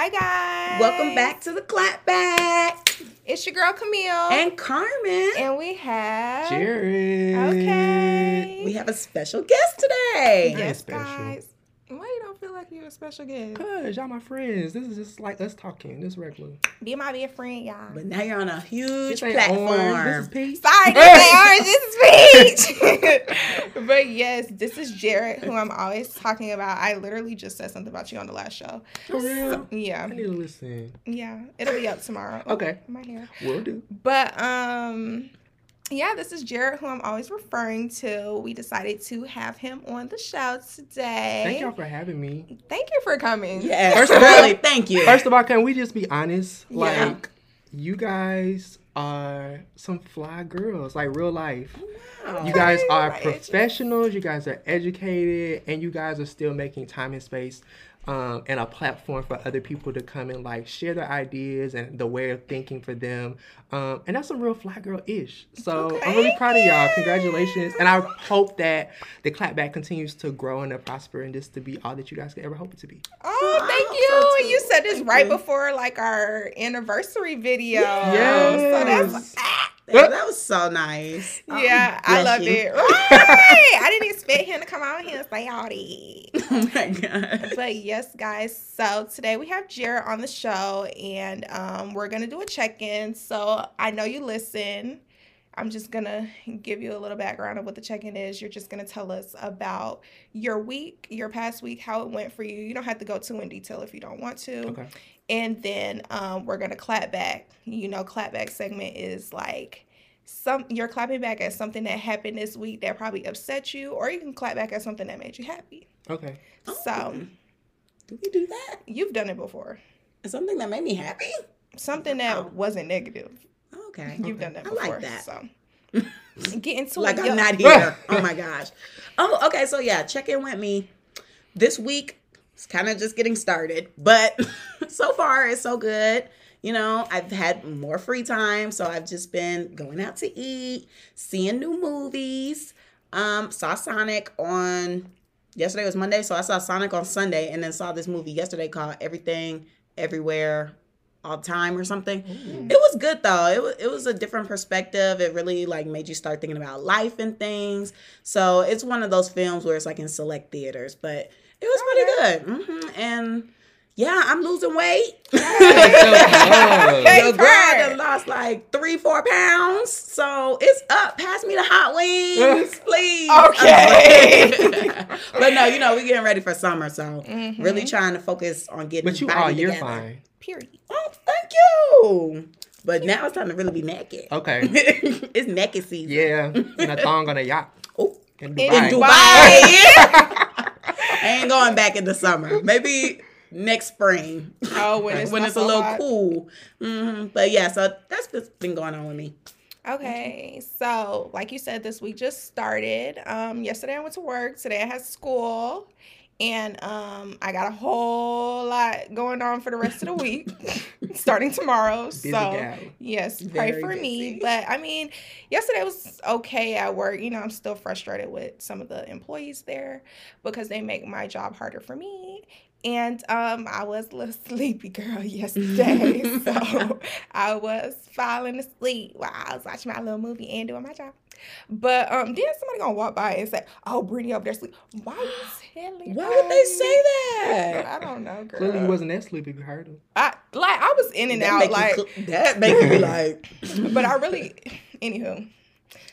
Hi guys. Welcome back to the clap back. It's your girl Camille. And Carmen. And we have Jared. Okay. We have a special guest today. Yes, special. guys. Why you don't feel like you're a special guest? Cause y'all my friends. This is just like us talking. This regular. Be my be a friend, y'all. But now you're on a huge This ain't platform. orange. This is peach. Sorry, this ain't orange. This is peach. but yes, this is Jared, who I'm always talking about. I literally just said something about you on the last show. For real. Yeah, I need to listen. yeah, it'll be up tomorrow. Oh, Okay. my hair. Will do. But um yeah, this is Jared who I'm always referring to. We decided to have him on the show today. Thank y'all for having me. Thank you for coming. Yes, First of all- thank you. First of all, can we just be honest? Yeah. Like, you guys are some fly girls, like real life. Wow. You guys are professionals. You guys are educated, and you guys are still making time and space um, and a platform for other people to come and like share their ideas and the way of thinking for them. Um, and that's some real fly girl ish. So I'm really proud of y'all. Congratulations, and I hope that the clapback continues to grow and to prosper, and this to be all that you guys could ever hope it to be. Oh, thank you. so you said this Thank right you. before like our anniversary video. Yes. So that's ah, that, that was so nice. Oh, yeah, I loved you. it. Right. I didn't expect him to come out here and say howdy. Oh my god. But yes, guys. So today we have Jared on the show, and um, we're gonna do a check-in. So I know you listen. I'm just gonna give you a little background of what the check-in is. You're just gonna tell us about your week, your past week, how it went for you. You don't have to go too in detail if you don't want to. Okay. And then um, we're gonna clap back. You know, clap back segment is like some you're clapping back at something that happened this week that probably upset you, or you can clap back at something that made you happy. Okay. So do we do that? you've done it before. Something that made me happy? Something that wasn't negative. Okay. You've done that before. I before. like that. So get into like it. I'm yo. not here. oh my gosh. Oh, okay. So yeah, check in with me. This week it's kind of just getting started, but so far it's so good. You know, I've had more free time, so I've just been going out to eat, seeing new movies. Um, saw Sonic on yesterday was Monday, so I saw Sonic on Sunday, and then saw this movie yesterday called Everything Everywhere All the Time or something. It was good though. It was it was a different perspective. It really like made you start thinking about life and things. So it's one of those films where it's like in select theaters, but it was pretty good. hmm And yeah, I'm losing weight. Hey, Your girl done lost like three, four pounds. So it's up. Pass me the hot wings, please. Okay. but no, you know, we're getting ready for summer, so Mhm. really trying to focus on getting But you all year together. fine. Period. Oh, thank you. But now it's time to really be naked. Okay. it's naked season. Yeah. And a thong on a yacht Oh, In Dubai. in Dubai. I ain't going back in the summer. Maybe next spring Oh, when it's when it's a little hot. cool. hmm But yeah, so that's what's been going on with me. Okay, so like you said, this week just started. Um, yesterday I went to work. Today I had school, and um, I got a whole lot going on for the rest of the week, starting tomorrow. Busy so gal. yes, pray Very for me. But I mean, yesterday was okay at work. You know, I'm still frustrated with some of the employees there because they make my job harder for me. And um, I was a little sleepy girl yesterday, so I was falling asleep while I was watching my little movie and doing my job. But um, then somebody gonna walk by and say, "Oh, Brittany over there sleep." Why you telling? Why would they say that? I don't know, girl. Clearly, you wasn't that sleepy. You heard him. I like I was in and That out, like, you, cl- that make me like, but I really, anywho.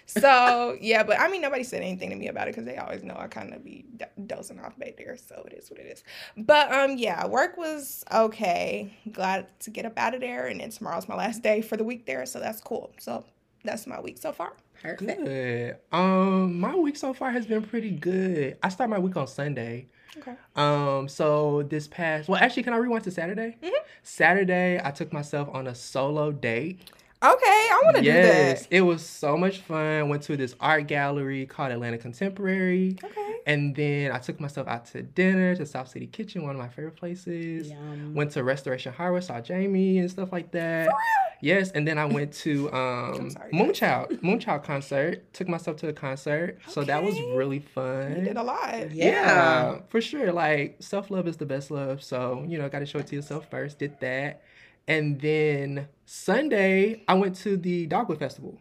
So yeah, but I mean, nobody said anything to me about it because they always know I kind of be d- dozing off back there. So it is what it is. But um, yeah, work was okay. Glad to get up out of there, and then tomorrow's my last day for the week there, so that's cool. So that's my week so far. perfect. Good. Um, my week so far has been pretty good. I start my week on Sunday. Okay. Um, so this past well, actually, can I rewind to Saturday? Mhm. Saturday, I took myself on a solo date. Okay, I want to yes, do that. it was so much fun. Went to this art gallery called Atlanta Contemporary. Okay. And then I took myself out to dinner to South City Kitchen, one of my favorite places. Yum. Went to Restoration Hardware, saw Jamie and stuff like that. Yes, and then I went to um sorry, Moonchild Moonchild concert. Took myself to the concert, so that was really fun. You did a lot. Yeah. for sure. Like self love is the best love. So you know, got to show it to yourself first. Did that, and then Sunday I went to the Dogwood Festival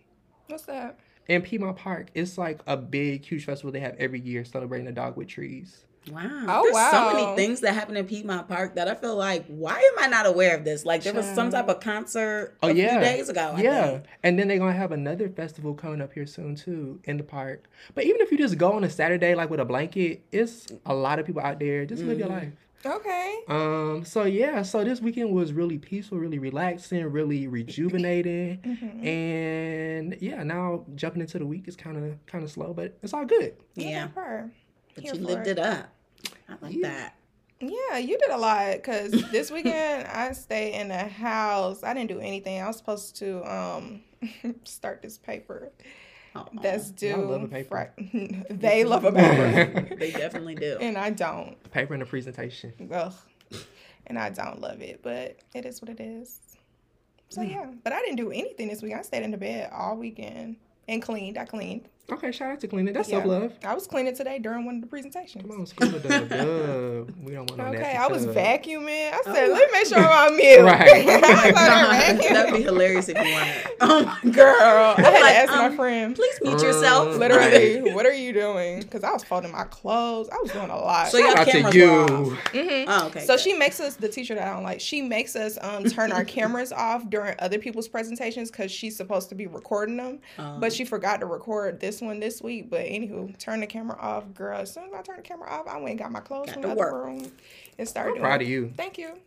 What's that? in Piedmont Park. It's like a big, huge festival they have every year celebrating the dogwood trees. Wow. Oh, There's so many things that happen in Piedmont Park that I feel like, why am I not aware of this? Like there was some type of concert Oh a yeah, few days ago. I yeah, think. and then they're gonna have another festival coming up here soon too in the park. But even if you just go on a Saturday like with a blanket, it's a lot of people out there. Just live your Mhm. life. Okay. Um. So yeah. So this weekend was really peaceful, really relaxing, really rejuvenating, Mhm. and yeah. Now jumping into the week is kind of kind of slow, but it's all good. Yeah. Good for her. But Here you for lived it up. I like Yeah. that. Yeah, you did a lot because this weekend I stayed in the house. I didn't do anything. I was supposed to um start this paper Aw. that's due. Y'all love a paper. Fri- they love a paper, they definitely do. and I don't. Paper and a presentation. Ugh. And I don't love it, but it is what it is. So yeah, but I didn't do anything this week. I stayed in the bed all weekend and cleaned. I cleaned. Okay, shout out to cleaning. That's Yeah. self love. I was cleaning today during one of the presentations. Come on, school of dub, dub. We don't want no Okay, nasty I was tub. vacuuming. I said, Oh. let me make sure I'm on mute. Right. I was That'd be hilarious if you wanted. It. Oh my Girl, I had Like, to ask um, my friend. Please mute yourself. Uh, Literally, Right. what are you doing? Because I was folding my clothes. I was doing a lot. So y'all Shout out to cameras you. were off. Mhm. Oh, okay. So good. she makes us the teacher that I don't like. She makes us um turn our cameras off during other people's presentations because she's supposed to be recording them, Um, but she forgot to record this one this week. But anywho, turn the camera off, girl. As soon as I turn the camera off, I went and got my clothes Got from the other work. room and started. I'm doing proud it. of you. Thank you.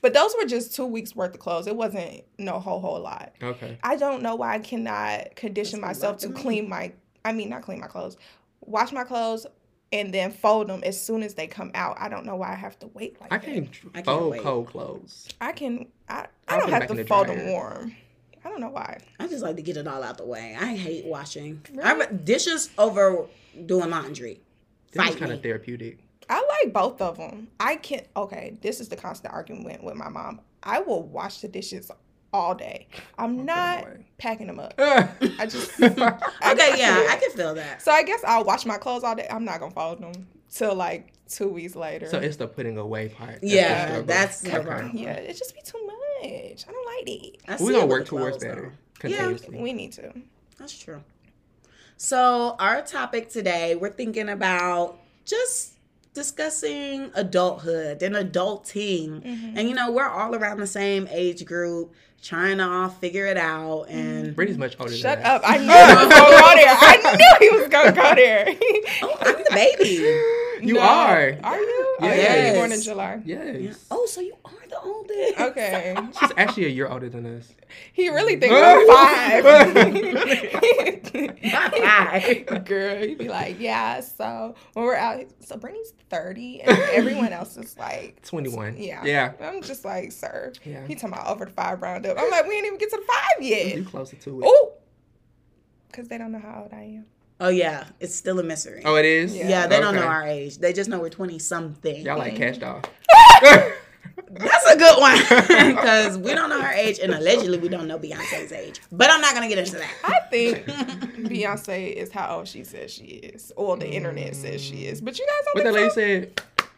But those were just two weeks worth of clothes. It wasn't no whole whole lot. Okay. I don't know why I cannot condition That's myself to to clean my. I mean, not clean my clothes, wash my clothes, and then fold them as soon as they come out. I don't know why I have to wait like I that. can't I can't fold wait. cold clothes. I can. I. I'll don't have to the fold them warm. I don't know why. I just like to get it all out the way. I hate washing. Really? I re- dishes over doing laundry. This is kind me. of therapeutic. I like both of them. I can't. Okay, this is the constant argument with my mom. I will wash the dishes all day. I'm them not away. packing them up. I I just. I Okay, yeah, can't. I can feel that. So I guess I'll wash my clothes all day. I'm not gonna fold them till like two weeks later. so it's the putting away part. That's Yeah, struggle. that's the problem. yeah, it just be too much. I don't like it. I We're gonna work towards clothes, better though. Yeah. We need to. That's true. So, our topic today, we're thinking about just discussing adulthood and adulting. Mm-hmm. And, you know, we're all around the same age group, trying to all figure it out. And, Brittany's much older Shut than up! us. I knew he was gonna go there. I knew he was gonna go there. oh, I'm the baby. You No. are. Are you? Oh, yeah, Yes. you're born in July. Yes. Yeah. Oh, so you are the oldest. Okay. She's actually a year older than us. He really thinks I'm Bye. five. Girl, he'd be like, yeah. So when we're out, so Brittany's thirty, and everyone else is like 21. Yeah. Yeah. I'm just like, sir. Yeah. He talking about over the five round up. I'm like, we ain't even get to the five You yet. closer to it. Oh, because they don't know how old I am. Oh, yeah. It's still a mystery. Oh, it is? Yeah. yeah, they don't know our age. They just know we're 20 something. Y'all like cashed off. That's a good one because we don't know her age, and allegedly we don't know Beyonce's age. But I'm not gonna get into that. I think Beyonce is how old she says she is, or the internet says she is. But you guys What don't that think lady so? said?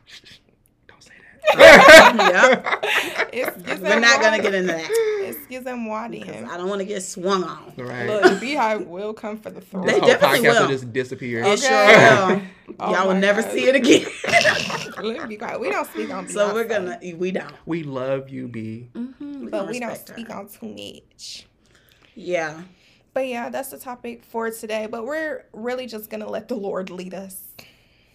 Don't say that. It's We're not gonna get into that Excuse them, why? I don't want to get swung on. right. Look, the BeyHive will come for the throat. this They whole definitely podcast will. will just disappear. It sure Okay. will. Oh Y'all will my never God. see it again. Let me be quiet. We don't speak on Beyonce. so we're gonna. We don't. We love you, B. Mm-hmm, but we don't respect her. speak on too much. Yeah. But yeah, that's the topic for today. But we're really just gonna let the Lord lead us.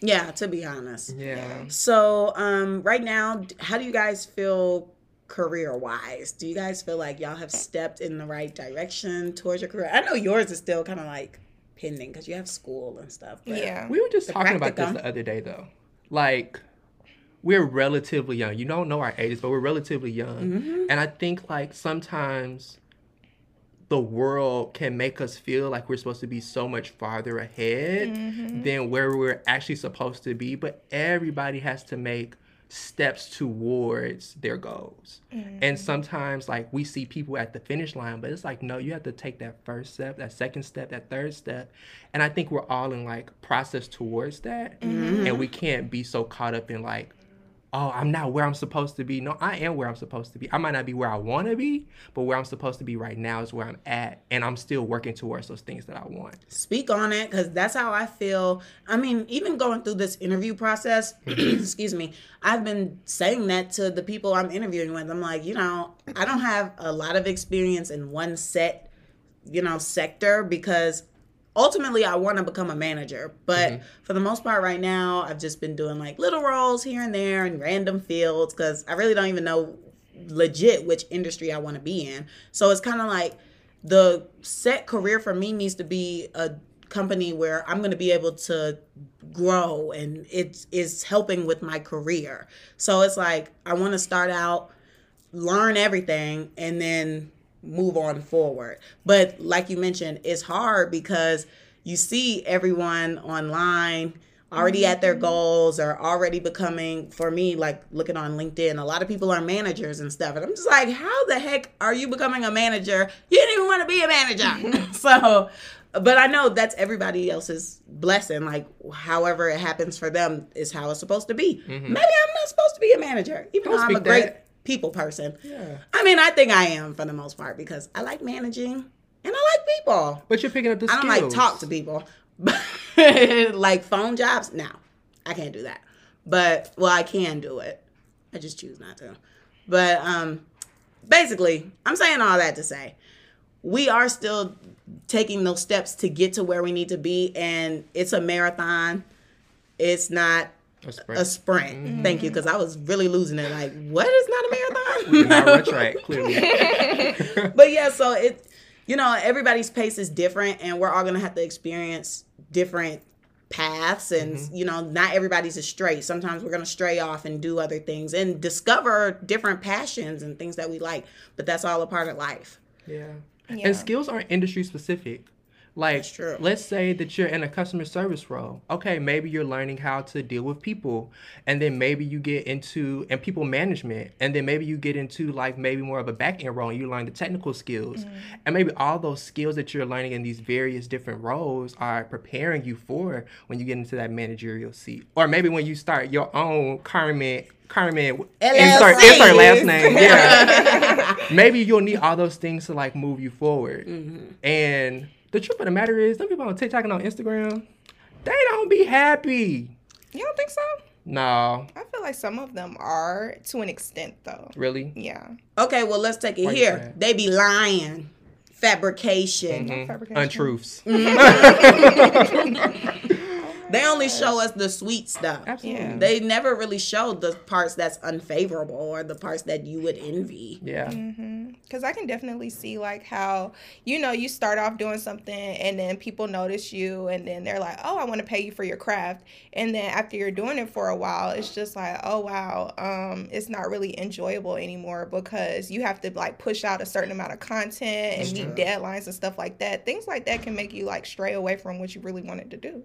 Yeah. To be honest. Yeah. So um, right now, how do you guys feel career wise? Do you guys feel like y'all have stepped in the right direction towards your career? I know yours is still kind of like pending because you have school and stuff. But Yeah. We were just The talking about this the other day, though. Like, we're relatively young. You don't know our ages, but we're relatively young. Mhm. And I think, like, sometimes the world can make us feel like we're supposed to be so much farther ahead Mm-hmm. than where we're actually supposed to be. But everybody has to make steps towards their goals. And sometimes like we see people at the finish line, but it's like no, you have to take that first step, that second step, that third step. And I think we're all in like process towards that. And we can't be so caught up in like oh, I'm not where I'm supposed to be. No, I am where I'm supposed to be. I might not be where I want to be, but where I'm supposed to be right now is where I'm at. And I'm still working towards those things that I want. speak on it because that's how I feel. I mean, even going through this interview process, excuse me, I've been saying that to the people I'm interviewing with. I'm like, you know, I don't have a lot of experience in one set, you know, sector because ultimately I want to become a manager. But mm-hmm. for the most part, right now, I've just been doing like little roles here and there in random fields because I really don't even know legit which industry I want to be in. So it's kind of like the set career for me needs to be a company where I'm going to be able to grow and it is helping with my career. So it's like I want to start out learn everything and then move on forward. But like you mentioned, it's hard because you see everyone online already at their mm-hmm. goals or already becoming for me like looking on linkedin a lot of people are managers and stuff. And i'm just like how the heck are you becoming a manager? You didn't even want to be a manager. So but i know that's everybody else's blessing like however it happens for them is how it's supposed to be. Mm-hmm. Maybe i'm not supposed to be a manager even Don't though i'm a great that. People person Yeah. i mean i think i am for the most part because i like managing and i like people But you're picking up the I don't like talk to people. like phone jobs, no. I can't do that. But well, I can do it. I just choose not to. But um basically, I'm saying all that to say we are still taking those steps to get to where we need to be and it's a marathon. It's not A sprint. a sprint. Mm-hmm. Thank you cuz I was really losing it like what is not a marathon? Not marathon? run track, clearly. but yeah, so it, you know, everybody's pace is different, and we're all gonna have to experience different paths, and mm-hmm. you know, not everybody's a straight. Sometimes we're gonna stray off and do other things and discover different passions and things that we like. But that's all a part of life. Yeah. Yeah. And skills aren't industry specific. Like, let's say that you're in a customer service role. Okay, maybe you're learning how to deal with people. And then maybe you get into and people management. And then maybe you get into like maybe more of a back end role and you learn the technical skills. And maybe all those skills that you're learning in these various different roles are preparing you for when you get into that managerial seat. Or maybe when you start your own Carmen Carmen insert, insert last name. Yeah maybe you'll need all those things to like move you forward. And the truth of the matter is, some people on TikTok and on Instagram, they don't be happy. You don't think so? No, I feel like some of them are to an extent, though. really. Yeah. Okay, well, let's take it Why here. They be lying, fabrication. Mhm. fabrication. Untruths. They only show us the sweet stuff. Absolutely. Yeah. They never really show the parts that's unfavorable or the parts that you would envy. Yeah. Because I can definitely see like how you know you start off doing something and then people notice you and then they're like, oh, I want to pay you for your craft, and then after you're doing it for a while, it's just like, oh wow, um, it's not really enjoyable anymore because you have to like push out a certain amount of content and meet deadlines and stuff like that. Things like that can make you like stray away from what you really wanted to do.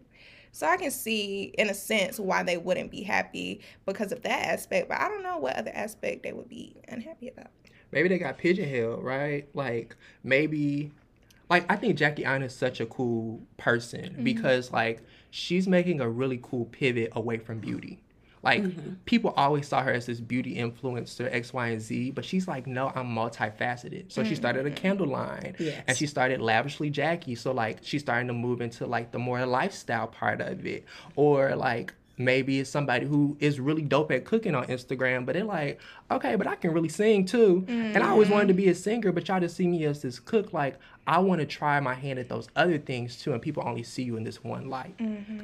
So I can see, in a sense, why they wouldn't be happy because of that aspect, but I don't know what other aspect they would be unhappy about. Maybe they got pigeonholed, right? Like maybe, like I think Jackie Aina is such a cool person mm-hmm. because like she's making a really cool pivot away from beauty. Like mm-hmm. people always saw her as this beauty influencer X, Y, and Z, but she's like, no, I'm multifaceted. So she started a mm-hmm. candle line, Yes. and she started lavishly Jackie. So like she's starting to move into like the more lifestyle part of it, or like maybe it's somebody who is really dope at cooking on Instagram, but they're like, okay, but I can really sing too. And I always wanted to be a mm-hmm. singer, but y'all just see me as this cook. Like, I want to try my hand at those other things too, and people only see you in this one light.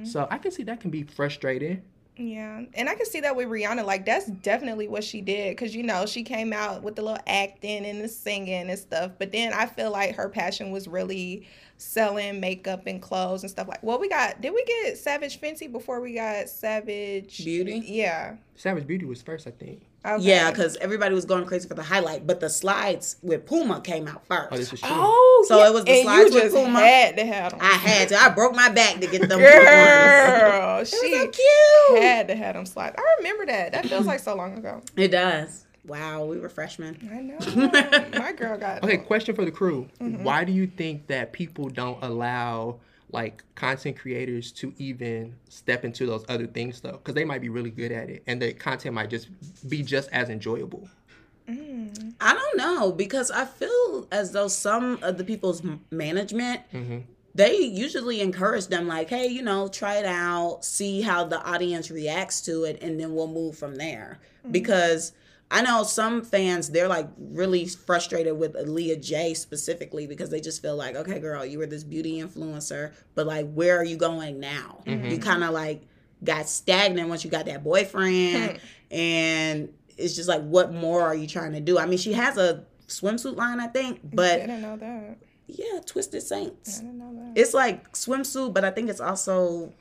So I can see that can be frustrating. Yeah, and I can see that with Rihanna. Like that's definitely what she did because you know she came out with the little acting and the singing and stuff. But then I feel like her passion was really selling makeup and clothes and stuff like. Well, we got did we get Savage Fenty before we got Savage Beauty? Yeah, Savage Beauty was first, I think. Okay. Yeah, because everybody was going crazy for the highlight, but the slides with Puma came out first. Oh, this is true. Oh, So yeah. it was the and slides you with just Puma? had to have them. I had to. I broke my back to get them. Girl, It she was so cute. had to have them slides. I remember that. That feels like so long ago. It does. Wow, we were freshmen. I know. My girl got Okay, question for the crew. Mm-hmm. Why do you think that people don't allow like content creators to even step into those other things though? Because they might be really good at it and the content might just be just as enjoyable. Mm. I don't know because I feel as though some of the people's m- management mm-hmm. they usually encourage them like, hey, you know, try it out, see how the audience reacts to it, and then we'll move from there. Mm. Because I know some fans they're like really frustrated with Aaliyah J specifically because they just feel like, okay, girl, you were this beauty influencer, but like, where are you going now? Mm-hmm. You kind of like got stagnant once you got that boyfriend, and it's just like, what more are you trying to do? I mean, she has a swimsuit line, I think, I but didn't know that. yeah, Twisted Saints. I didn't know that. It's like swimsuit, but I think it's also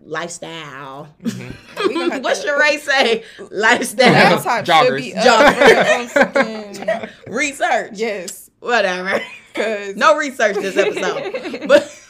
lifestyle. Mm-hmm. We gonna What's to- your race say? Lifestyle. top Joggers. should be up Research. Yes, Whatever. because No research this episode. but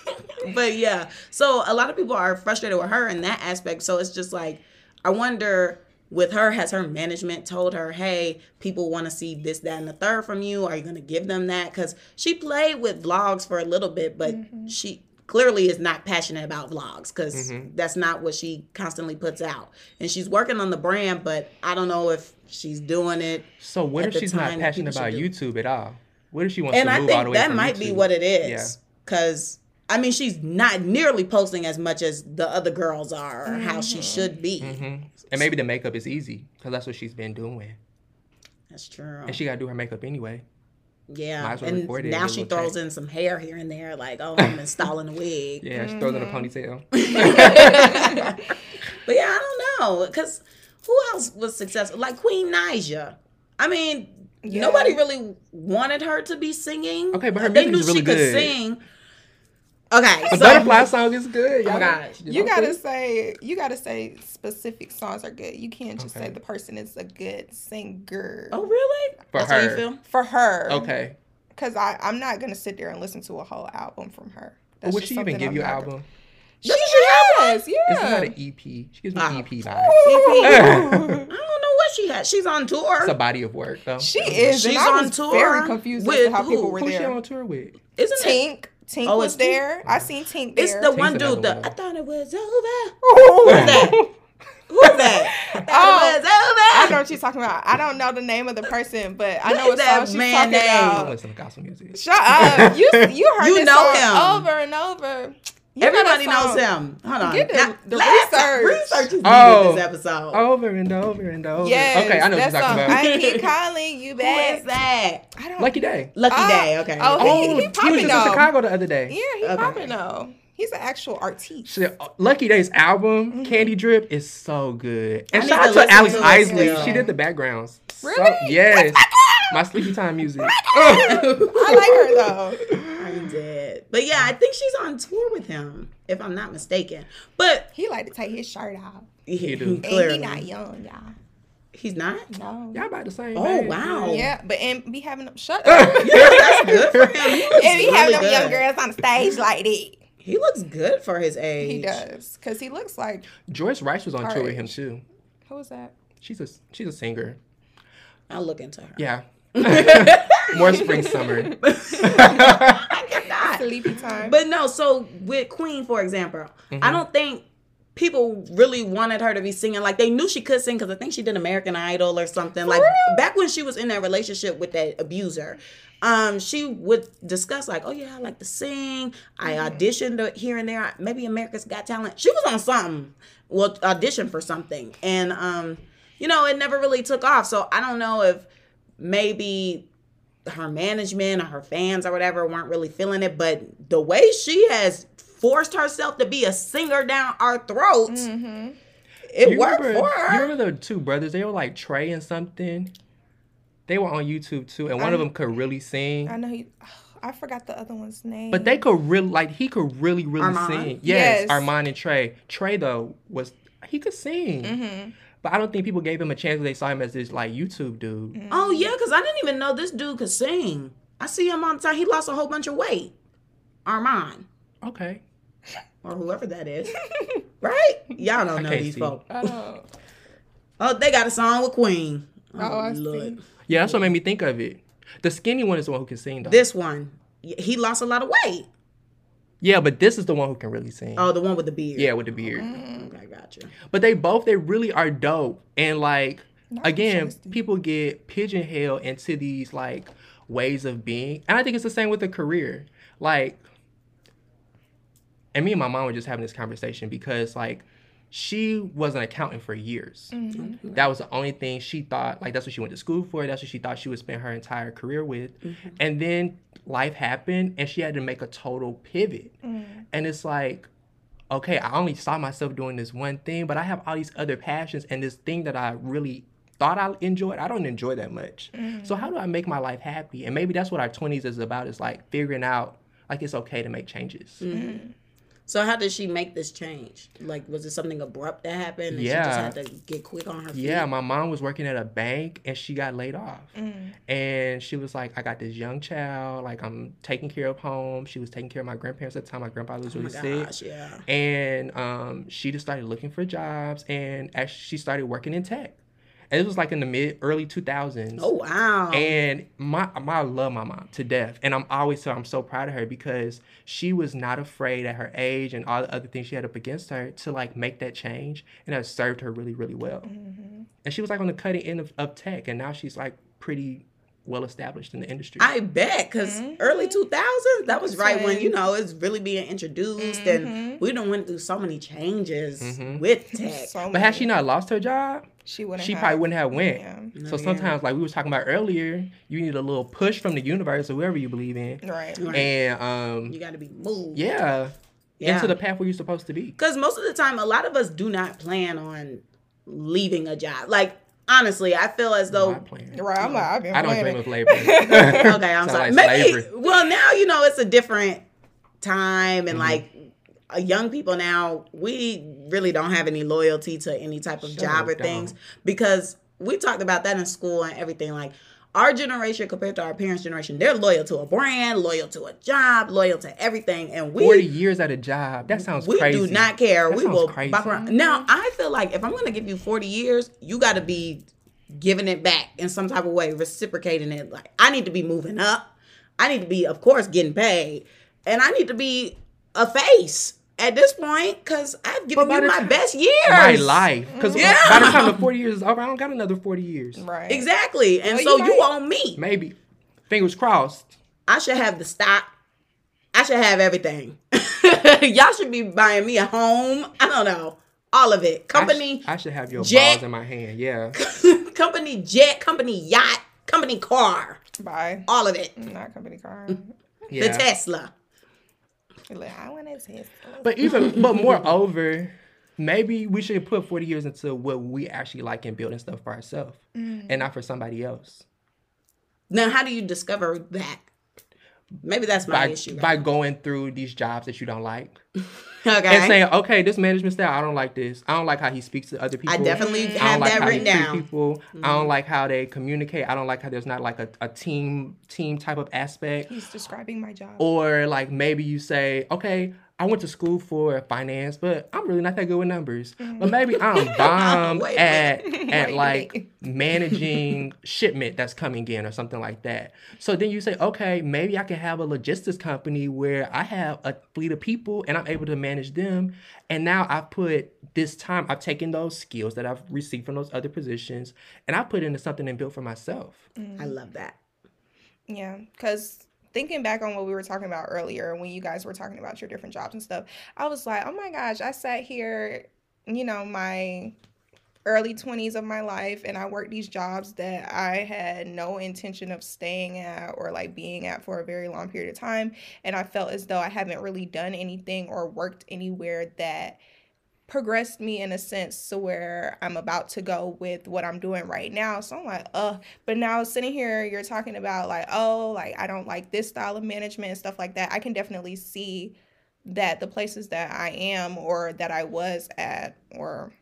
but yeah. So a lot of people are frustrated with her in that aspect. So it's just like I wonder with her, has her management told her, hey, people want to see this, that, and the third from you? Are you going to give them that? Because she played with vlogs for a little bit, but mm-hmm. she clearly is not passionate about vlogs because that's not what she constantly puts out. And she's working on the brand, but I don't know if she's doing it. So what At if she's not passionate about should YouTube at all? What if she wants And to I move all the think way that from might be YouTube? what it Yeah. Because, I mean, she's not nearly posting as much as the other girls are or how she should be. hmm And maybe the makeup is easy because that's what she's been doing. That's true. And she got to do her makeup anyway. Might yeah. as well And record it now and she throws like- in some hair here and there, like, oh, I'm installing a wig. Yeah, she throws in a Mm-hmm. ponytail. But yeah, I don't know. Because who else was successful? Like Queen Naija. I mean, Yeah. nobody really wanted her to be singing. Okay, but her they music knew is really she could good. sing. Okay, The so butterfly song is good. Oh y'all. gosh. you know, gotta please? say you gotta say specific songs are good. You can't just Okay. say the person is a good singer Oh really? For That's how you her. feel? for her. Okay. Because I I'm not gonna sit there and listen to a whole album from her. But would just she even something give I'm you an not gonna- album? She has, It's yeah. not an EP. She gives me Ah. EP vibes. I don't know what she has. She's on tour. It's a body of work though. She is. She's and I on was tour Very confused as with to how people who? were Who's she on tour with? Isn't it? Tink. Tink Oh, was it's Tink? there. I seen Tink there. It's the one dude. The. I thought it was over. Who's oh. that? Who's that? I Oh, was over. I know what you're talking about. I don't know the name of the person, but I know what that song she's talking name? I about. listen to gospel music. Shut up. You you heard You this know song him. over and over. You know Everybody that knows him. Hold on. Get the- Now, the research. Research is needed Oh. this episode. Over and over and over. Yes. okay, I know what you're talking about. I keep calling you Who back. is that? I don't. Lucky Daye. Lucky Oh. Day. Okay. Oh, Oh, he- he, he was popping just in. Chicago the other day. Yeah, he Okay. popping though. He's an actual artiste. Shit, uh, Lucky Daye's album, Candydrip, is so good. And I shout out to listen Alex to Isley. still. She did the backgrounds. So- Really? yes. My sleepy time music. I like her though. I did. But yeah, I think she's on tour with him, if I'm not mistaken. But He like to take his shirt off. he, do. And And clearly he not young, y'all. He's not. No. Y'all about the same. Oh age. wow. Yeah, but and be having them shut up. Yeah, that's good for him. He looks and be really having them good. young girls on the stage like that. He looks good for his age. He does, cause he looks like Joyce Wrice was on tour with him too. too. was that? She's a she's a singer. I'll look into her. Yeah. More spring summer. I cannot. Sleepy time. But no, so with Queen, for example, I mm-hmm. don't think people really wanted her to be singing. Like they knew she could sing because I think she did American Idol or something. like real? back when she was in that relationship with that abuser. Um, she would discuss like, oh yeah, I like to sing. I auditioned here and there. Maybe America's Got Talent. She was on something. Well, auditioned for something, and um, you know, it never really took off. So I don't know if maybe her management or her fans or whatever weren't really feeling it, but the way she has forced herself to be a singer down our throats, mm-hmm. it You worked remember, for her. You remember the two brothers? They were like Trey and something. They were on YouTube too, and one of them could really sing. I know he. I forgot the other one's name. But they could really like he could really really Armon? sing. Yes, Yes. Armon and Trey. Trey though was he could sing. Mm-hmm. But I don't think people gave him a chance. 'cause They saw him as this like YouTube dude. Oh yeah, because I didn't even know this dude could sing. I see him on time. He lost a whole bunch of weight. Armon Okay. Or whoever that is, right? Y'all don't know these see. folks. I. Oh. oh, they got a song with Queen. Oh, I oh, see. Yeah, that's what made me think of it. The skinny one is the one who can sing though. This one, he lost a lot of weight. yeah, but this is the one who can really sing. Oh, the one with the beard. yeah, with the beard. Okay, gotcha. Mm. But they both they really are dope. And like again, people get pigeonholed into these like ways of being. And I think it's the same with a career. Like and me and my mom were just having this conversation because like she was an accountant for years. Mm-hmm. That was the only thing she thought like that's what she went to school for. That's what she thought she would spend her entire career with. Mm-hmm. And then life happened and she had to make a total pivot. Mm. And it's like okay, I only saw myself doing this one thing, but I have all these other passions and this thing that I really thought I enjoyed, I don't enjoy that much. So mm. how do I make my life happy? And maybe that's what our 20s is about is like figuring out like it's okay to make changes. Mm. So how did she make this change? Like, was it something abrupt that happened? And she just had to get quick on her feet. Yeah, my mom was working at a bank and she got laid off. Mm. And she was like, I got this young child, like I'm taking care of home. She was taking care of my grandparents at the time. My grandfather was Oh my really sick. gosh, yeah. and um, she just started looking for jobs and actually she started working in tech and this was like in the mid early 2000s Oh wow. and my, my I love my mom to death and i'm always so i'm so proud of her because she was not afraid at her age and all the other things she had up against her to like make that change and that served her really really well and she was like on the cutting end of, of tech and now she's like pretty well established in the industry I bet, because Mm-hmm. early 2000s, that was right when, when- you know, it's really being introduced. Mm-hmm. And we done went through so many changes Mhm. with tech. So but has she not lost her job She wouldn't. she have, probably wouldn't have went. Yeah. So yeah. sometimes, like we was talking about earlier, you need a little push from the universe or whoever you believe in, Right. Right. and um, you got to be moved. yeah, Yeah. into the path where you're supposed to be. Because most of the time, a lot of us do not plan on leaving a job. Like, honestly, I feel as though. Not playing. Right. I'm like, I've been I don't planning. dream of labor. okay, I'm Sound sorry. like Maybe. Well, now you know it's a different time, and Mhm. like Uh, young people now, we really don't have any loyalty to any type of Sure job or don't. things because we talked about that in school and everything. Like our generation compared to our parents' generation, they're loyal to a brand, loyal to a job, loyal to everything, and we Forty years at a job. That sounds crazy. we crazy. do not care. That we will crazy. bop around. Now, I feel like if I'm going to give you 40 years, you got to be giving it back in some type of way, reciprocating it. Like I need to be moving up. I need to be, of course, getting paid, and I need to be a face at this point because I've given you my time- best years. My life, because Yeah. by the time the forty years is over, I don't got another forty years. Right. Exactly, and Well, so you you might- me. Maybe. Fingers crossed. I should have the stock. I should have everything. Y'all should be buying me a home. I don't know. All of it. I sh- Company, I, should have your jet. balls in my hand. Yeah. company jet, company yacht, company car. Bye. All of it. Not company car. Yeah. The Tesla. Like, I want to Tesla. But even but moreover, maybe we should put 40 years into what we actually like and building stuff for ourselves Mm. and not for somebody else. Now, how do you discover that? Maybe that's my By issue. by going through these jobs that you don't like. okay. And saying, okay, this management style, I don't like this. I don't like how he speaks to other people. I definitely I don't have like that how written he treat down. people. I don't mm-hmm. like how they communicate. I don't like how there's not like a, a team team type of aspect. He's describing my job. Or like maybe you say, okay, I went to school for finance, but I'm really not that good with numbers. But mm-hmm. maybe I'm bomb Wait at minute. at Wait like managing shipment that's coming in or something like that. So then you say, okay, maybe I can have a logistics company where I have a fleet of people and I'm able to manage them. And now I've put this time, I've taken those skills that I've received from those other positions and I put into something and built for myself. Mm. I love that. Yeah, because thinking back on what we were talking about earlier, when you guys were talking about your different jobs and stuff, I was like, oh my gosh, I sat here, you know, my early 20s of my life and I worked these jobs that I had no intention of staying at or like being at for a very long period of time. And I felt as though I haven't really done anything or worked anywhere that progressed me in a sense to where I'm about to go with what I'm doing right now. So I'm like, uh, but now sitting here, you're talking about like, oh, like I don't like this style of management and stuff like that. I can definitely see that the places that I am or that I was at or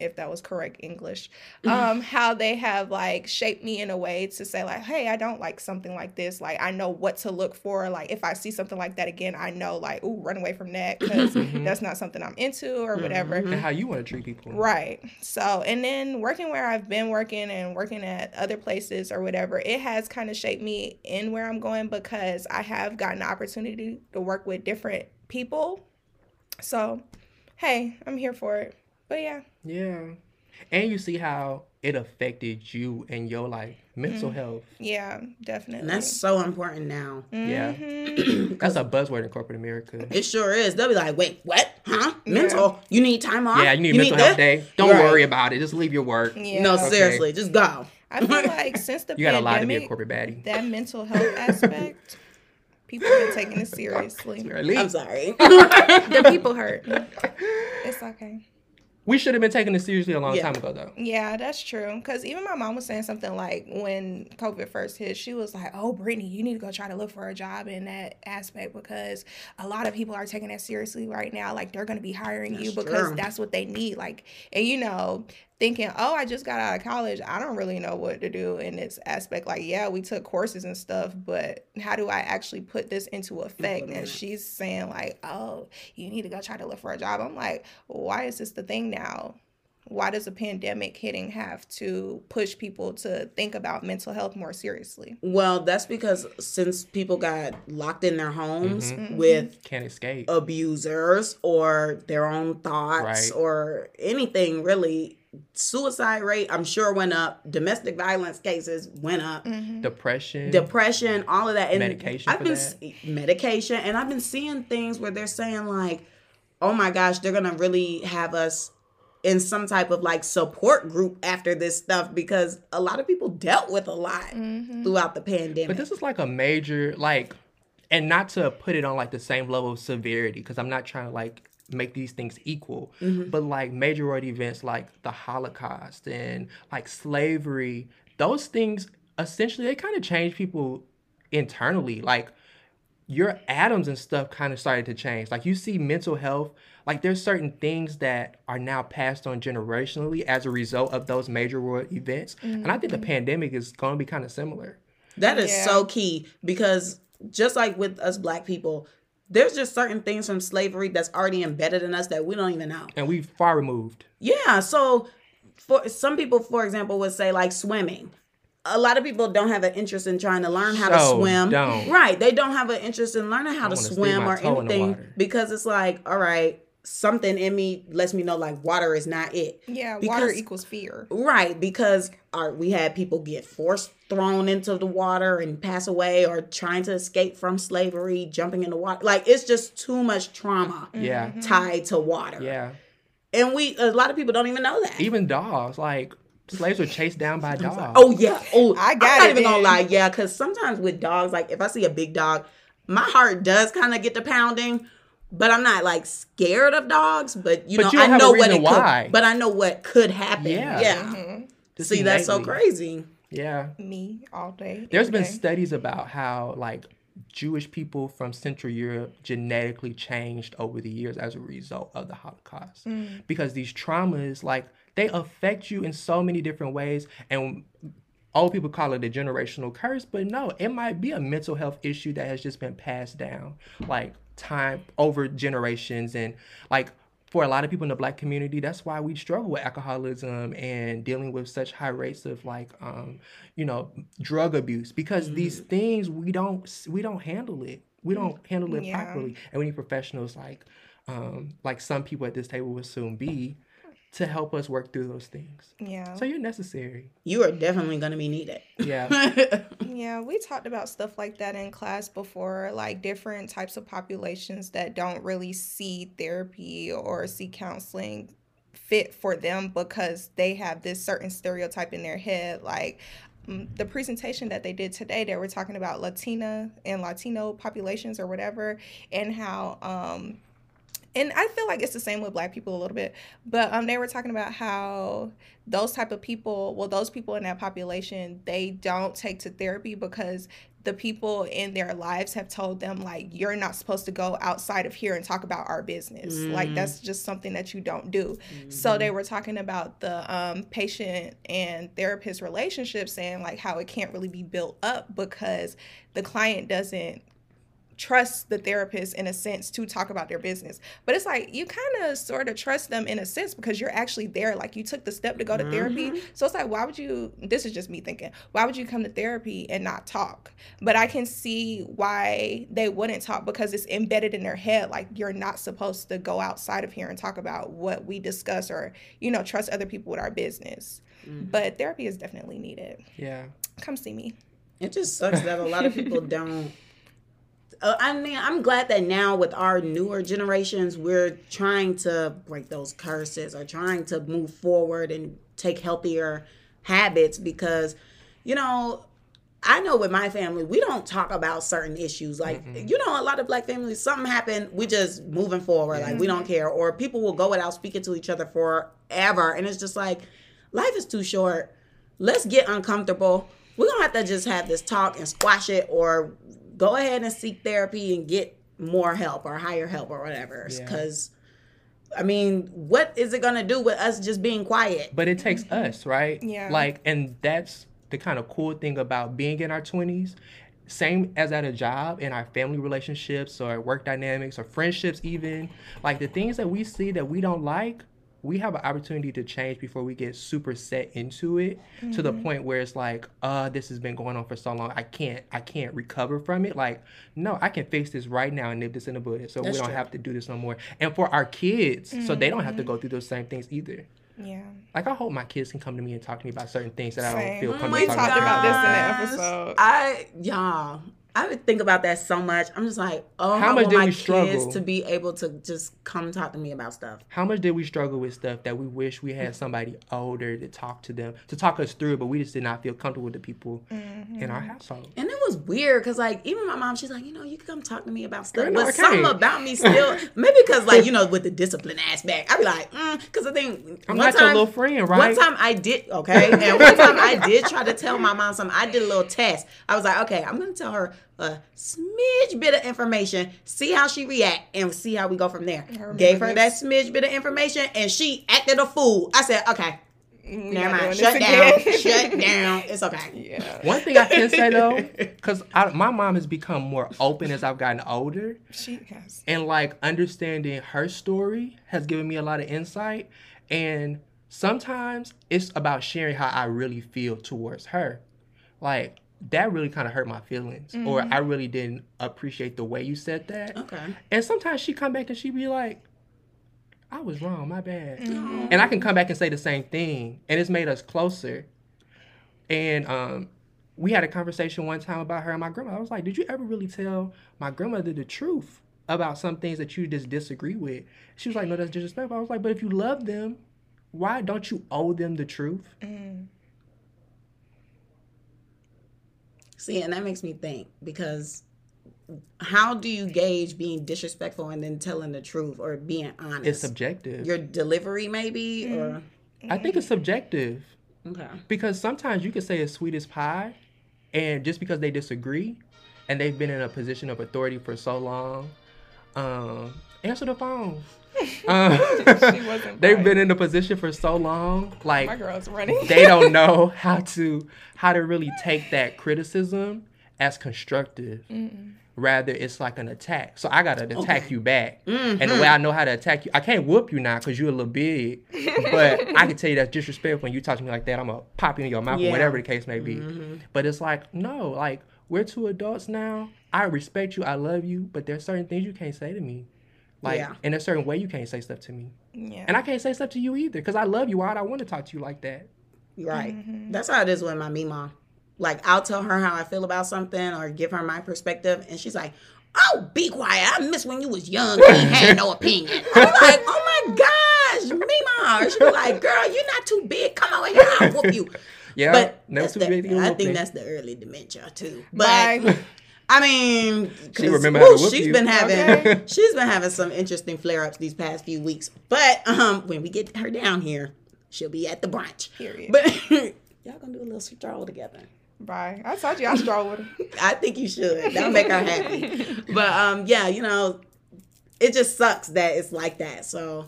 if that was correct English, um, how they have like shaped me in a way to say like, hey, I don't like something like this. Like I know what to look for. Like if I see something like that again, I know like, ooh, run away from that because Mhm. that's not something I'm into or whatever. Mhm. and how you want to treat people. Right. So, and then working where I've been working and working at other places or whatever, it has kind of shaped me in where I'm going because I have gotten the opportunity to work with different people. So, hey, I'm here for it. But yeah, Yeah. And you see how it affected you and your like mental Mm. health. yeah, definitely. And that's so important now. Yeah. Mhm. That's a buzzword in corporate America. It sure is. They'll be like, wait, what? Huh? Yeah. Mental? You need time off? Yeah, you need mental health this? day. Don't Right. worry about it. Just leave your work. yeah. No, Okay. seriously, just go. I feel like since the You got a lot to be a corporate baddie. that mental health aspect, people have been taking it seriously. Really? I'm sorry. The people hurt. It's okay. We should have been taking this seriously a long Yeah. time ago, though. Yeah, that's true. Because even my mom was saying something like when COVID first hit, she was like, Oh, Brittany, you need to go try to look for a job in that aspect because a lot of people are taking that seriously right now. Like, they're going to be hiring you because true. that's what they need. Like, and you know, thinking, Oh, I just got out of college. I don't really know what to do in this aspect. Like, yeah, we took courses and stuff, but how do I actually put this into effect? And she's saying, like, Oh, you need to go try to look for a job. I'm like, Why is this the thing now? why does a pandemic hitting have to push people to think about mental health more seriously? well, that's because since people got locked in their homes Mhm. Mhm. with Can't escape. abusers or their own thoughts Right. or anything really, suicide rate, I'm sure, went up. Domestic violence cases went up. Mm-hmm. Depression. depression, all of that, and Medication I've for been that. medication, and I've been seeing things where they're saying like, "Oh my gosh, they're gonna really have us in some type of like support group after this stuff," because a lot of people dealt with a lot Mm-hmm. throughout the pandemic. But this is like a major like, and not to put it on like the same level of severity because I'm not trying to like make these things equal, Mm-hmm. but like major world events like the Holocaust and like slavery, those things essentially they kind of change people internally. Like your atoms and stuff kind of started to change. Like you see mental health, like there's certain things that are now passed on generationally as a result of those major world events. And I think the pandemic is going to be kind of similar. that is Yeah. so key because just like with us black people, there's just certain things from slavery that's already embedded in us that we don't even know. And we far removed. Yeah. So for some people, for example, would say like swimming. A lot of people don't have an interest in trying to learn how to swim. don't. Right. They don't have an interest in learning how I to swim or toe in the anything because it's like, all right, something in me lets me know like water is not it. Yeah, water equals fear. Right, because our, we had people get forced thrown into the water and pass away or trying to escape from slavery, jumping in the water. Like it's just too much trauma Yeah. Mm-hmm. tied to water. Yeah. And we a lot of people don't even know that. Even dogs, like slaves were chased down by dogs. Oh yeah. Oh, I got it. I'm not it even gonna lie. Yeah, because sometimes with dogs, like if I see a big dog, my heart does kind of get to pounding. But I'm not like scared of dogs. But you But know, you I know what it why. could. But I know what could happen. Yeah. Yeah. Mhm. Just See, that's so crazy. Yeah. Me all day. There's been day. studies about how like Jewish people from Central Europe genetically changed over the years as a result of the Holocaust. Mm. Because these traumas, like they affect you in so many different ways. And old people call it a generational curse, but no, it might be a mental health issue that has just been passed down like time over generations and like for a lot of people in the black community that's why we struggle with alcoholism and dealing with such high rates of like um you know drug abuse because these things we don't we don't handle it. We don't handle it Yeah. properly. And we need professionals like um like some people at this table will soon be to help us work through those things Yeah. so you're necessary You are definitely gonna be needed. yeah Yeah, we talked about stuff like that in class before, like different types of populations that don't really see therapy or see counseling fit for them because they have this certain stereotype in their head. Like mm, the presentation that they did today, they were talking about Latina and Latino populations or whatever, and how um, and I feel like it's the same with black people a little bit, but um, they were talking about how those type of people, well, those people in that population, they don't take to therapy because the people in their lives have told them like you're not supposed to go outside of here and talk about our business mm. like that's just something that you don't do mm-hmm. so they were talking about the um, patient and therapist relationship saying like how it can't really be built up because the client doesn't trust the therapist in a sense to talk about their business. But it's like you kind of sort of trust them in a sense because you're actually there. Like you took the step to go to mm-hmm. therapy. So it's like, why would you? This is just me thinking. Why would you come to therapy and not talk? But I can see why they wouldn't talk because it's embedded in their head. Like you're not supposed to go outside of here and talk about what we discuss or, you know, trust other people with our business. Mm-hmm. But therapy is definitely needed. Yeah. Come see me. It just sucks that a lot of people don't uh, I mean, I'm glad that now with our newer generations, we're trying to break those curses or trying to move forward and take healthier habits because, you know, I know with my family, we don't talk about certain issues. Like, mm-hmm. you know, a lot of black families, something happened, we just moving forward. Like, we don't care. Or people will go without speaking to each other forever. And it's just like, life is too short. Let's get uncomfortable. We're going to have to just have this talk and squash it or go ahead and seek therapy and get more help or higher help or whatever. Because, yeah. I mean, what is it going to do with us just being quiet? But it takes mm-hmm. us, right? Yeah. Like, and that's the kind of cool thing about being in our 20s. Same as at a job, in our family relationships or work dynamics or friendships, even. Like, the things that we see that we don't like, we have an opportunity to change before we get super set into it mm-hmm. to the mm-hmm. point where it's like uh this has been going on for so long i can't i can't recover from it like no i can fix this right now and nip this in the bud so That's we don't true. have to do this no more and for our kids mm-hmm. so they don't have to go mm-hmm. through those same things either yeah. Like I hope my kids can come to me and talk to me about certain things that Same. I don't feel comfortable. We talked about this in the episode. I y'all, I would think about that so much. I'm just like, oh, how much did my we struggle kids to be able to just come talk to me about stuff? How much did we struggle with stuff that we wish we had somebody older to talk to them to talk us through, but we just did not feel comfortable with the people mm-hmm. in our household. And it was weird because like even my mom, she's like, you know, you can come talk to me about stuff, but something about me still maybe because like you know with the discipline aspect, I'd be like, because mm, I think I'm not time, your little friend, right? One time I did okay, and one time I did try to tell my mom something. I did a little test. I was like, okay, I'm gonna tell her a smidge bit of information, see how she react, and see how we go from there. Gave her that smidge bit of information, and she acted a fool. I said, okay. Never mind. Shut down. Shut down. It's okay. Yeah. One thing I can say though, because my mom has become more open as I've gotten older. She has. And like understanding her story has given me a lot of insight. And sometimes it's about sharing how I really feel towards her. Like that really kind of hurt my feelings mm-hmm. or i really didn't appreciate the way you said that. Okay. And sometimes she come back and she be like i was wrong my bad. Mm-hmm. and i can come back and say the same thing and it's made us closer. And um we had a conversation one time about her and my grandma. I was like did you ever really tell my grandmother the truth about some things that you just disagree with? She was like no that's disrespectful. I was like but if you love them why don't you owe them the truth? Mm. See, and that makes me think because how do you gauge being disrespectful and then telling the truth or being honest? It's subjective. Your delivery, maybe, mm. or I think it's subjective. Okay. Because sometimes you can say it's sweet as pie, and just because they disagree, and they've been in a position of authority for so long, um, answer the phone. Um, they've been in the position for so long, like my girl's running. they don't know how to how to really take that criticism as constructive. Mm-mm. Rather, it's like an attack. So I gotta attack okay. you back, mm-hmm. and the way I know how to attack you, I can't whoop you now because you're a little big. but I can tell you that's disrespectful when you talk to me like that. I'm gonna pop you in your mouth, yeah. or whatever the case may be. Mm-hmm. But it's like no, like we're two adults now. I respect you, I love you, but there's certain things you can't say to me. Like yeah. in a certain way, you can't say stuff to me. Yeah. And I can't say stuff to you either because I love you. Why would I want to talk to you like that? Right. Mm-hmm. That's how it is with my mima. Like I'll tell her how I feel about something or give her my perspective, and she's like, "Oh, be quiet! I miss when you was young and had no opinion." I'm like, "Oh my gosh, mima!" She's like, "Girl, you're not too big. Come over here, I'll whoop you." Yeah, but never too the, big. I think that's the early dementia too. But I mean, She 'cause, remember how to woo, whoop she's you. been having Okay. she's been having some interesting flare ups these past few weeks. But um, when we get her down here, she'll be at the brunch. Period. But y'all gonna do a little stroll together. Bye. I told you I stroll with her. I think you should. That'll make her happy. But um, yeah, you know, it just sucks that it's like that. So,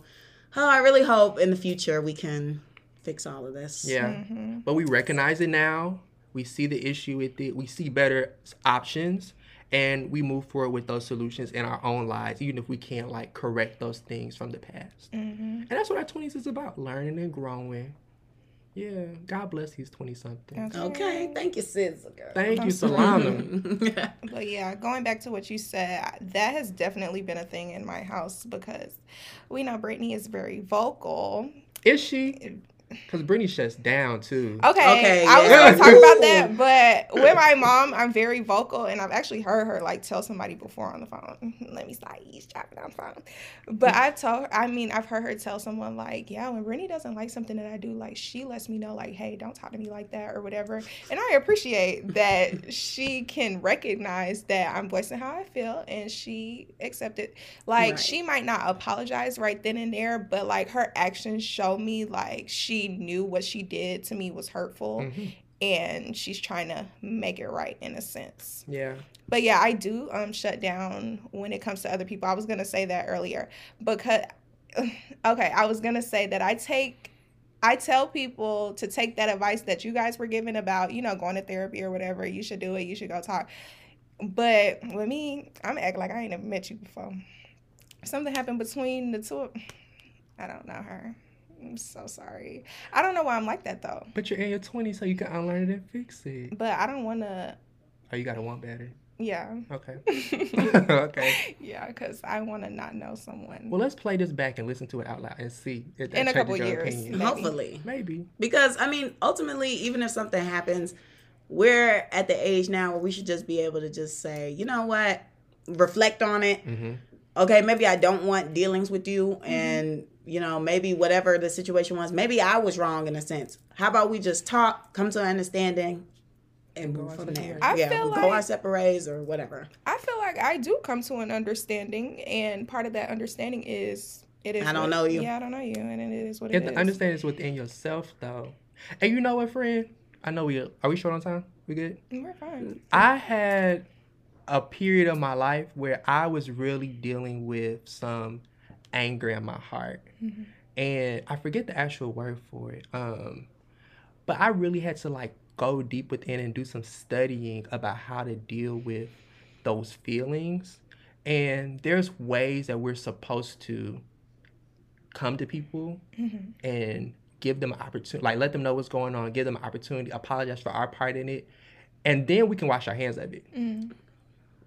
oh, I really hope in the future we can fix all of this. Yeah. Mm-hmm. But we recognize it now. We see the issue with it. We see better options and we move forward with those solutions in our own lives, even if we can't like correct those things from the past. Mm-hmm. And that's what our 20s is about learning and growing. Yeah. God bless these 20 something. Okay. Thank you, Sizzle girl. Thank you, I'm sorry. Solana. But yeah, going back to what you said, that has definitely been a thing in my house because we know Brittany is very vocal. Is she? Because Brittany shuts down too. Okay, Okay, I was yeah. gonna talk about that, but with my mom, I'm very vocal, and I've actually heard her like tell somebody before on the phone. Let me start eavesdropping on the phone. But I've told her, I mean, I've heard her tell someone like, yeah, when Brittany doesn't like something that I do, like she lets me know, like, hey, don't talk to me like that or whatever. And I appreciate that she can recognize that I'm voicing how I feel, and she accepted. Like Right. she might not apologize right then and there, but like her actions show me like she knew what she did to me was hurtful Mhm. and she's trying to make it right in a sense. Yeah. But yeah, I do um shut down when it comes to other people. I was going to say that earlier because okay, I was going to say that I take I tell people to take that advice that you guys were giving about, you know, going to therapy or whatever. You should do it. You should go talk. But with me, I'm acting like I ain't never met you before. Something happened between the two. I don't know her. I'm so sorry. I don't know why I'm like that though. But you're in your 20s, so you can unlearn it and fix it. But I don't want to. Oh, you gotta want better. Yeah. Okay. okay. Yeah, because I want to not know someone. Well, let's play this back and listen to it out loud and see if that In a couple changes your years. opinion. Maybe. Hopefully. Maybe. Because I mean, ultimately, even if something happens, we're at the age now where we should just be able to just say, you know what, reflect on it. Mm-hmm. Okay, maybe I don't want dealings with you, mm-hmm. and you know, maybe whatever the situation was, maybe I was wrong in a sense. How about we just talk, come to an understanding, and Go move from there? I yeah, feel go like- our separate ways or whatever. I feel like I do come to an understanding, and part of that understanding is it is. I don't what- know you. Yeah, I don't know you, and it is what If it the is. understanding is within yourself, though. And you know what, friend? I know we are we short on time? We good? We're fine. I had a period of my life where I was really dealing with some anger in my heart. Mhm. And I forget the actual word for it. Um, but I really had to like go deep within and do some studying about how to deal with those feelings. And there's ways that we're supposed to come to people Mhm. and give them an opportunity, like let them know what's going on, give them an opportunity, apologize for our part in it, and then we can wash our hands of it. Mm.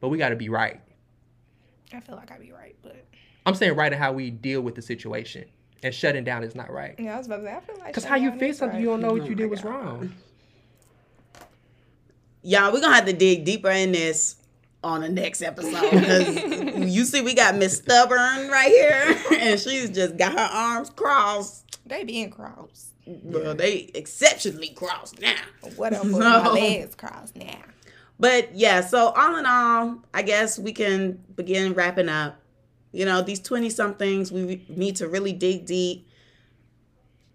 But we got to be right. I feel like I'd be right, but I'm saying right in how we deal with the situation, and shutting down is not right. yeah, I was about to say I feel like Because how you down fix is something right. you don't know what Oh you my did was oh God. wrong. Y'all, we're gonna have to dig deeper in this on the next episode because you see we got Miss Stubborn right here, and she's just got her arms crossed. They being crossed. Well, they exceptionally crossed now. What up with So- my legs crossed now? But yeah, so all in all, I guess we can begin wrapping up. You know, these 20 somethings, we need to really dig deep,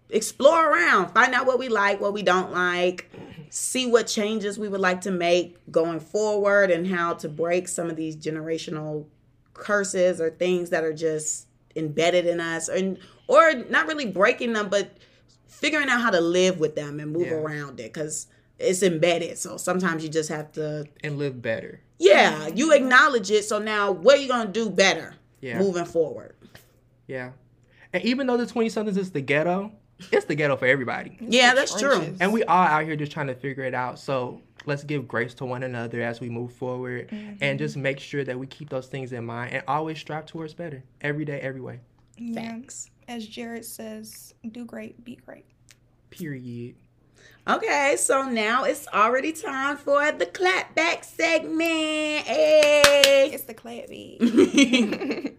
explore around, find out what we like, what we don't like, see what changes we would like to make going forward, and how to break some of these generational curses or things that are just embedded in us, and or not really breaking them, but figuring out how to live with them and move Yeah. around it because it's embedded. So sometimes you just have to, And live better. yeah, you acknowledge it. So now what are you gonna do better Yeah. moving forward? Yeah. And even though the 20 somethings is the ghetto, it's the ghetto for everybody. Yeah, that's true. And we all out here just trying to figure it out. So let's give grace to one another as we move forward mm-hmm. and just make sure that we keep those things in mind and always strive towards better every day, every way. Yeah. Facts. As Jared says, do great, be great. Period. Okay, so now it's already time for the clapback segment. Hey. It's the clap beat.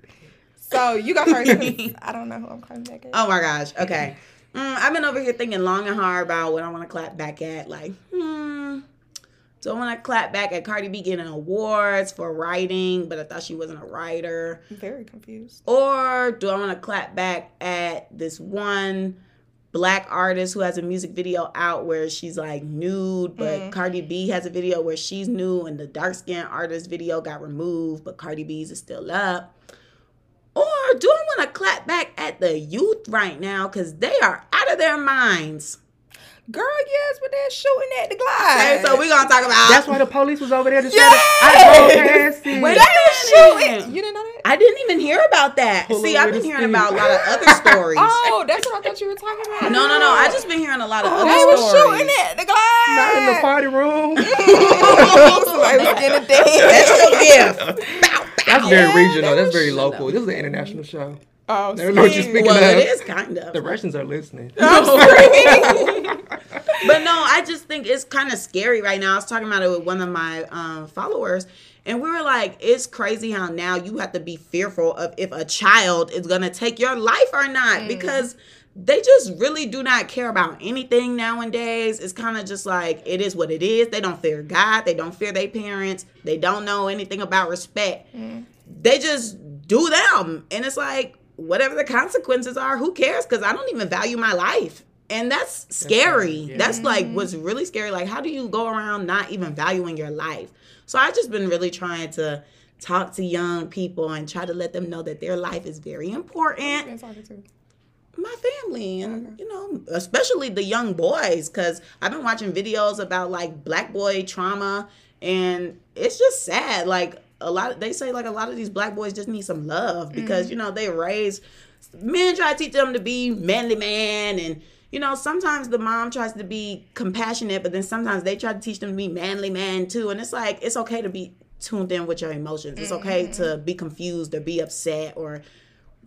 so you go first. I don't know who I'm clapping back at. Oh my gosh. Okay. Mm, I've been over here thinking long and hard about what I want to clap back at. Like, hmm, Do I want to clap back at Cardi B getting awards for writing, but I thought she wasn't a writer? I'm very confused. Or do I want to clap back at this one black artist who has a music video out where she's like nude, but Mm. Cardi B has a video where she's nude and the dark skinned artist video got removed, but Cardi B's is still up? Or do I want to clap back at the youth right now because they are out of their minds? Girl, yes, but they're shooting at the Okay, glass. so we're gonna talk about That's why the police was over there to Yes! try to. I drove past it. Wait, they shooting. You didn't know that? I didn't even hear about that. Pull See, I've been hearing speed. about a lot of other stories. Oh, that's what I thought you were talking about. No, no, no. I just been hearing a lot of oh, They other were stories. They were shooting at the glass. Not in the party room. Somebody was getting a dance. That's your gift. Bow, bow. That's Yeah, very regional. That's very local. up. This is an international show. Oh, Never know what you're speaking Well, of. it is kind of. The Russians are listening. but no, I just think it's kind of scary right now. I was talking about it with one of my um, followers, and we were like, it's crazy how now you have to be fearful of if a child is gonna take your life or not because they just really do not care about anything nowadays. It's kind of just like it is what it is. They don't fear God. They don't fear their parents. They don't know anything about respect. They just do them, and it's like whatever the consequences are, who cares? Because I don't even value my life. And that's scary. yeah. That's like what's really scary. Like, how do you go around not even valuing your life? So i've just been really trying to talk to young people and try to let them know that their life is very important Been talking to. my family and you know especially the young boys because i've been watching videos about like black boy trauma and it's just sad like a lot they say like a lot of these black boys just need some love because mm. you know they raised men try to teach them to be manly man and you know sometimes the mom tries to be compassionate but then sometimes they try to teach them to be manly man too and it's like it's okay to be tuned in with your emotions it's okay to be confused or be upset or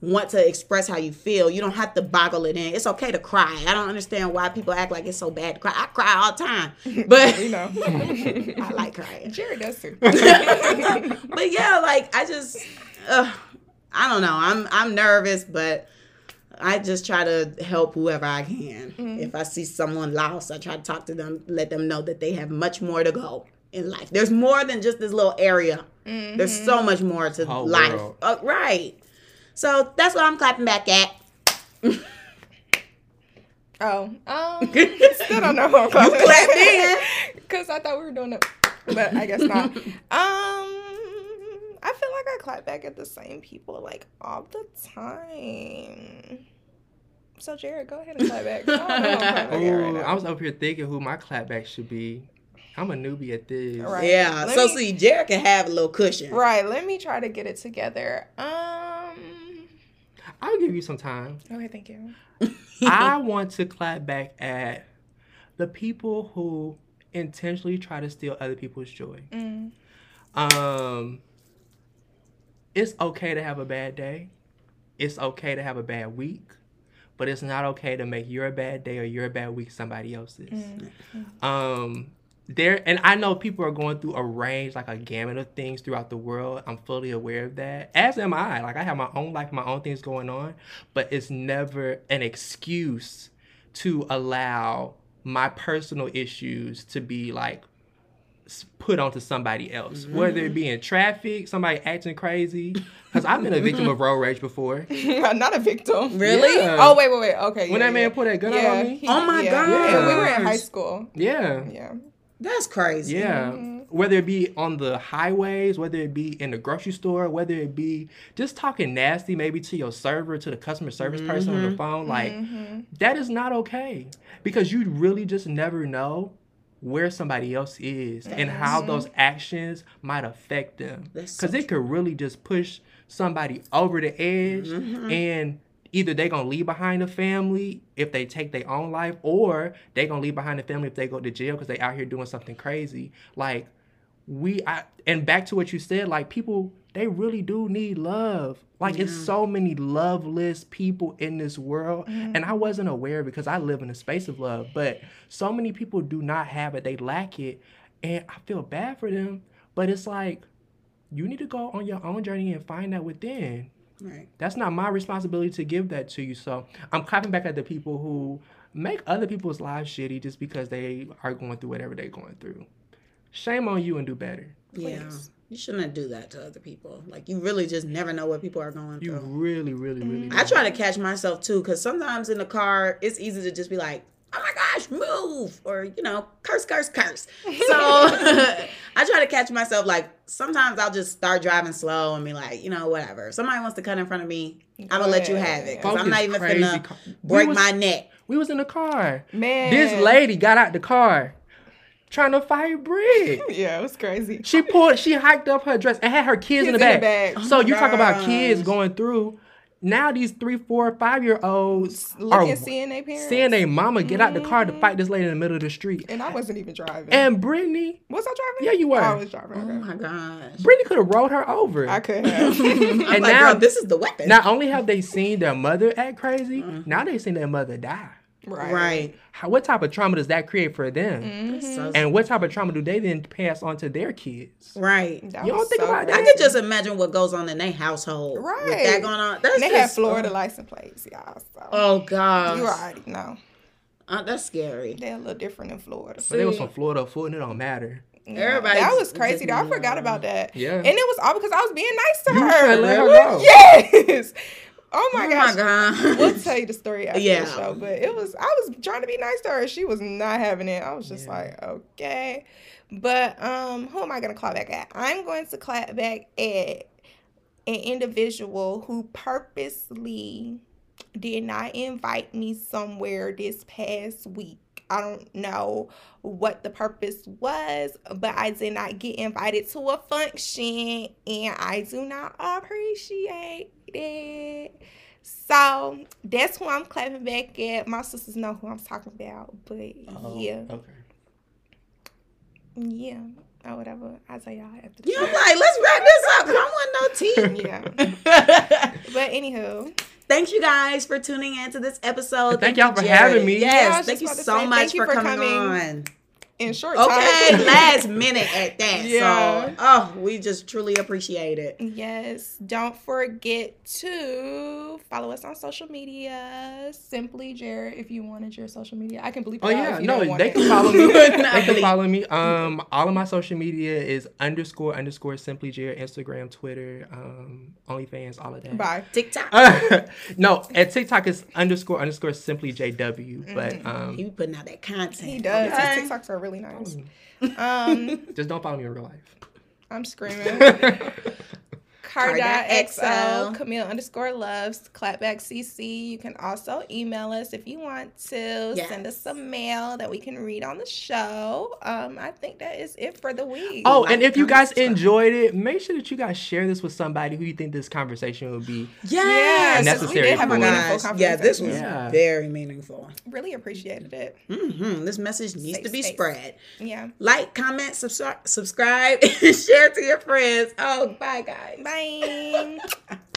want to express how you feel. You don't have to boggle it in. It's okay to cry. I don't understand why people act like it's so bad to cry. I cry all the time, but You know. I like crying. Jared does too. But yeah, like I just, uh, I don't know. I'm I'm nervous, but I just try to help whoever I can. If I see someone lost, I try to talk to them, let them know that they have much more to go in life. There's more than just this little area. There's so much more to Whole life. world. Uh, right. So that's what I'm clapping back at. Oh, um, still don't know who I'm calling. clapped in. Because I thought we were doing it, but I guess not. Um, I feel like I clap back at the same people like all the time. So Jared, go ahead and clap back. I don't know who I'm clapping back at right I was up here thinking who my clap back should be. I'm a newbie at this. Right. Yeah. Let so me- see, Jared can have a little cushion. Right, let me try to get it together. Um, I'll give you some time. okay, thank you. I want to clap back at the people who intentionally try to steal other people's joy. Mm. Um, it's okay to have a bad day. It's okay to have a bad week, but it's not okay to make your bad day or your bad week somebody else's. Mm. Um, there and I know people are going through a range, like a gamut of things throughout the world. I'm fully aware of that. As am I. Like I have my own life, my own things going on, but it's never an excuse to allow my personal issues to be like put onto somebody else, whether it be in traffic, somebody acting crazy. Because I've been a victim of road rage before. not a victim. Really? Yeah. Oh wait, wait, wait. Okay. When yeah, that man yeah. put that gun yeah, on me? he- Oh my yeah. gosh. Yeah, we were in high school. Yeah. Yeah. That's crazy. Yeah. Mm-hmm. Whether it be on the highways, whether it be in the grocery store, whether it be just talking nasty maybe to your server, to the customer service person on the phone, like Mm-hmm. that is not okay. Because you really just never know where somebody else is and how those actions might affect them. That's so Because it could really just push somebody over the edge mm-hmm. and either they're gonna leave behind a family if they take their own life or they're gonna leave behind the family if they go to jail because they out here doing something crazy. Like we I, and back to what you said like people they really do need love like it's so many loveless people in this world mm-hmm. and i wasn't aware because i live in a space of love but so many people do not have it they lack it and i feel bad for them but it's like you need to go on your own journey and find that within Right. that's not my responsibility to give that to you. So I'm clapping back at the people who make other people's lives shitty just because they are going through whatever they're going through. shame on you and do better. Yeah. Please. You shouldn't do that to other people. Like you really just never know what people are going You through. You really, really, really. Mm. I try to catch myself too, because sometimes in the car it's easy to just be like, "Oh my gosh, move!" or you know, curse, curse, curse. So I try to catch myself. Like sometimes I'll just start driving slow and be like, you know, whatever. If somebody wants to cut in front of me, I'm gonna let you have it because Folk I'm not even crazy. finna Co- break was- my neck. We was in the car. Man. This lady got out the car trying to fight Brick. Yeah, it was crazy. She pulled, she hiked up her dress and had her kids, in the Kids in back. the back. So Oh you my talk about kids going through. Now these three, four, five year olds are Looking, seeing their parents. seeing their mama get out the car to mm-hmm. fight this lady in the middle of the street. And I wasn't even driving. And Brittany, was I driving? Yeah, you were. I was driving. Oh my gosh. Brittany could have rolled her over. I could have. I'm And like, now- this is the weapon. Not only have they seen their mother act crazy, mm-hmm. now they've seen their mother die. Right. right. How, what type of trauma does that create for them? Mm-hmm. And what type of trauma do they then pass on to their kids? right. That You don't think so about that? I crazy. could just imagine what goes on in their household. Right. With Right. that going on. That's And they just, had Florida oh, license plates, y'all. So Oh gosh. you already know. Uh, that's scary. They're a little different in Florida. So they was from Florida foot and it don't matter. Yeah, Everybody that was crazy. Though. I forgot about that. Yeah. And it was all because I was being nice to You her. let her go. Yes. Oh my oh gosh. my god. We'll tell you the story after Yeah. the show, but it was I was trying to be nice to her. She was not having it. I was just Yeah. like, okay. But um, who am I gonna clap back at? I'm going to clap back at an individual who purposely did not invite me somewhere this past week. I don't know what the purpose was, but I did not get invited to a function and I do not appreciate it. So that's who I'm clapping back at. My sisters know who I'm talking about, but oh, yeah, Okay. yeah, or whatever. I'll tell y'all after. the Yeah, I'm show. like, let's wrap this up. 'cause I want no tea. Yeah, but anywho, Thank you guys for tuning in to this episode. And thank y'all for Jared. having me. Yeah, Yes, was thank you so say, much thank you for, for coming coming. on. In short Okay, time. last minute at that. Yeah. So, oh, we just truly appreciate it. Yes, don't forget to follow us on social media. Simply Jared, if you wanted your social media, I can believe. Oh it yeah, if you no, don't want they it. can follow me. They can follow me. Um, all of my social media is underscore underscore simply Jared, Instagram, Twitter, um, OnlyFans, all of that. Bye. TikTok. Uh, no, at TikTok is underscore underscore simply JW. But um, he be putting out that content. He does. Okay? His TikToks are really follow nice. Um, just don't follow me in real life. I'm screaming. Car.xo. Car.xo, Camille underscore loves, clapback CC. You can also email us if you want to. Yes. Send us some mail that we can read on the show. Um, I think that is it for the week. Oh, and if you guys enjoyed it, make sure that you guys share this with somebody who you think this conversation would be. Yes. Necessary We did have for a you. meaningful Gosh, Yeah, this was. Yeah. very meaningful. Really appreciated it. hmm This message needs Safe to be space. spread. Yeah. Like, comment, subscribe, subscribe, and share to your friends. Oh, bye, guys. Bye.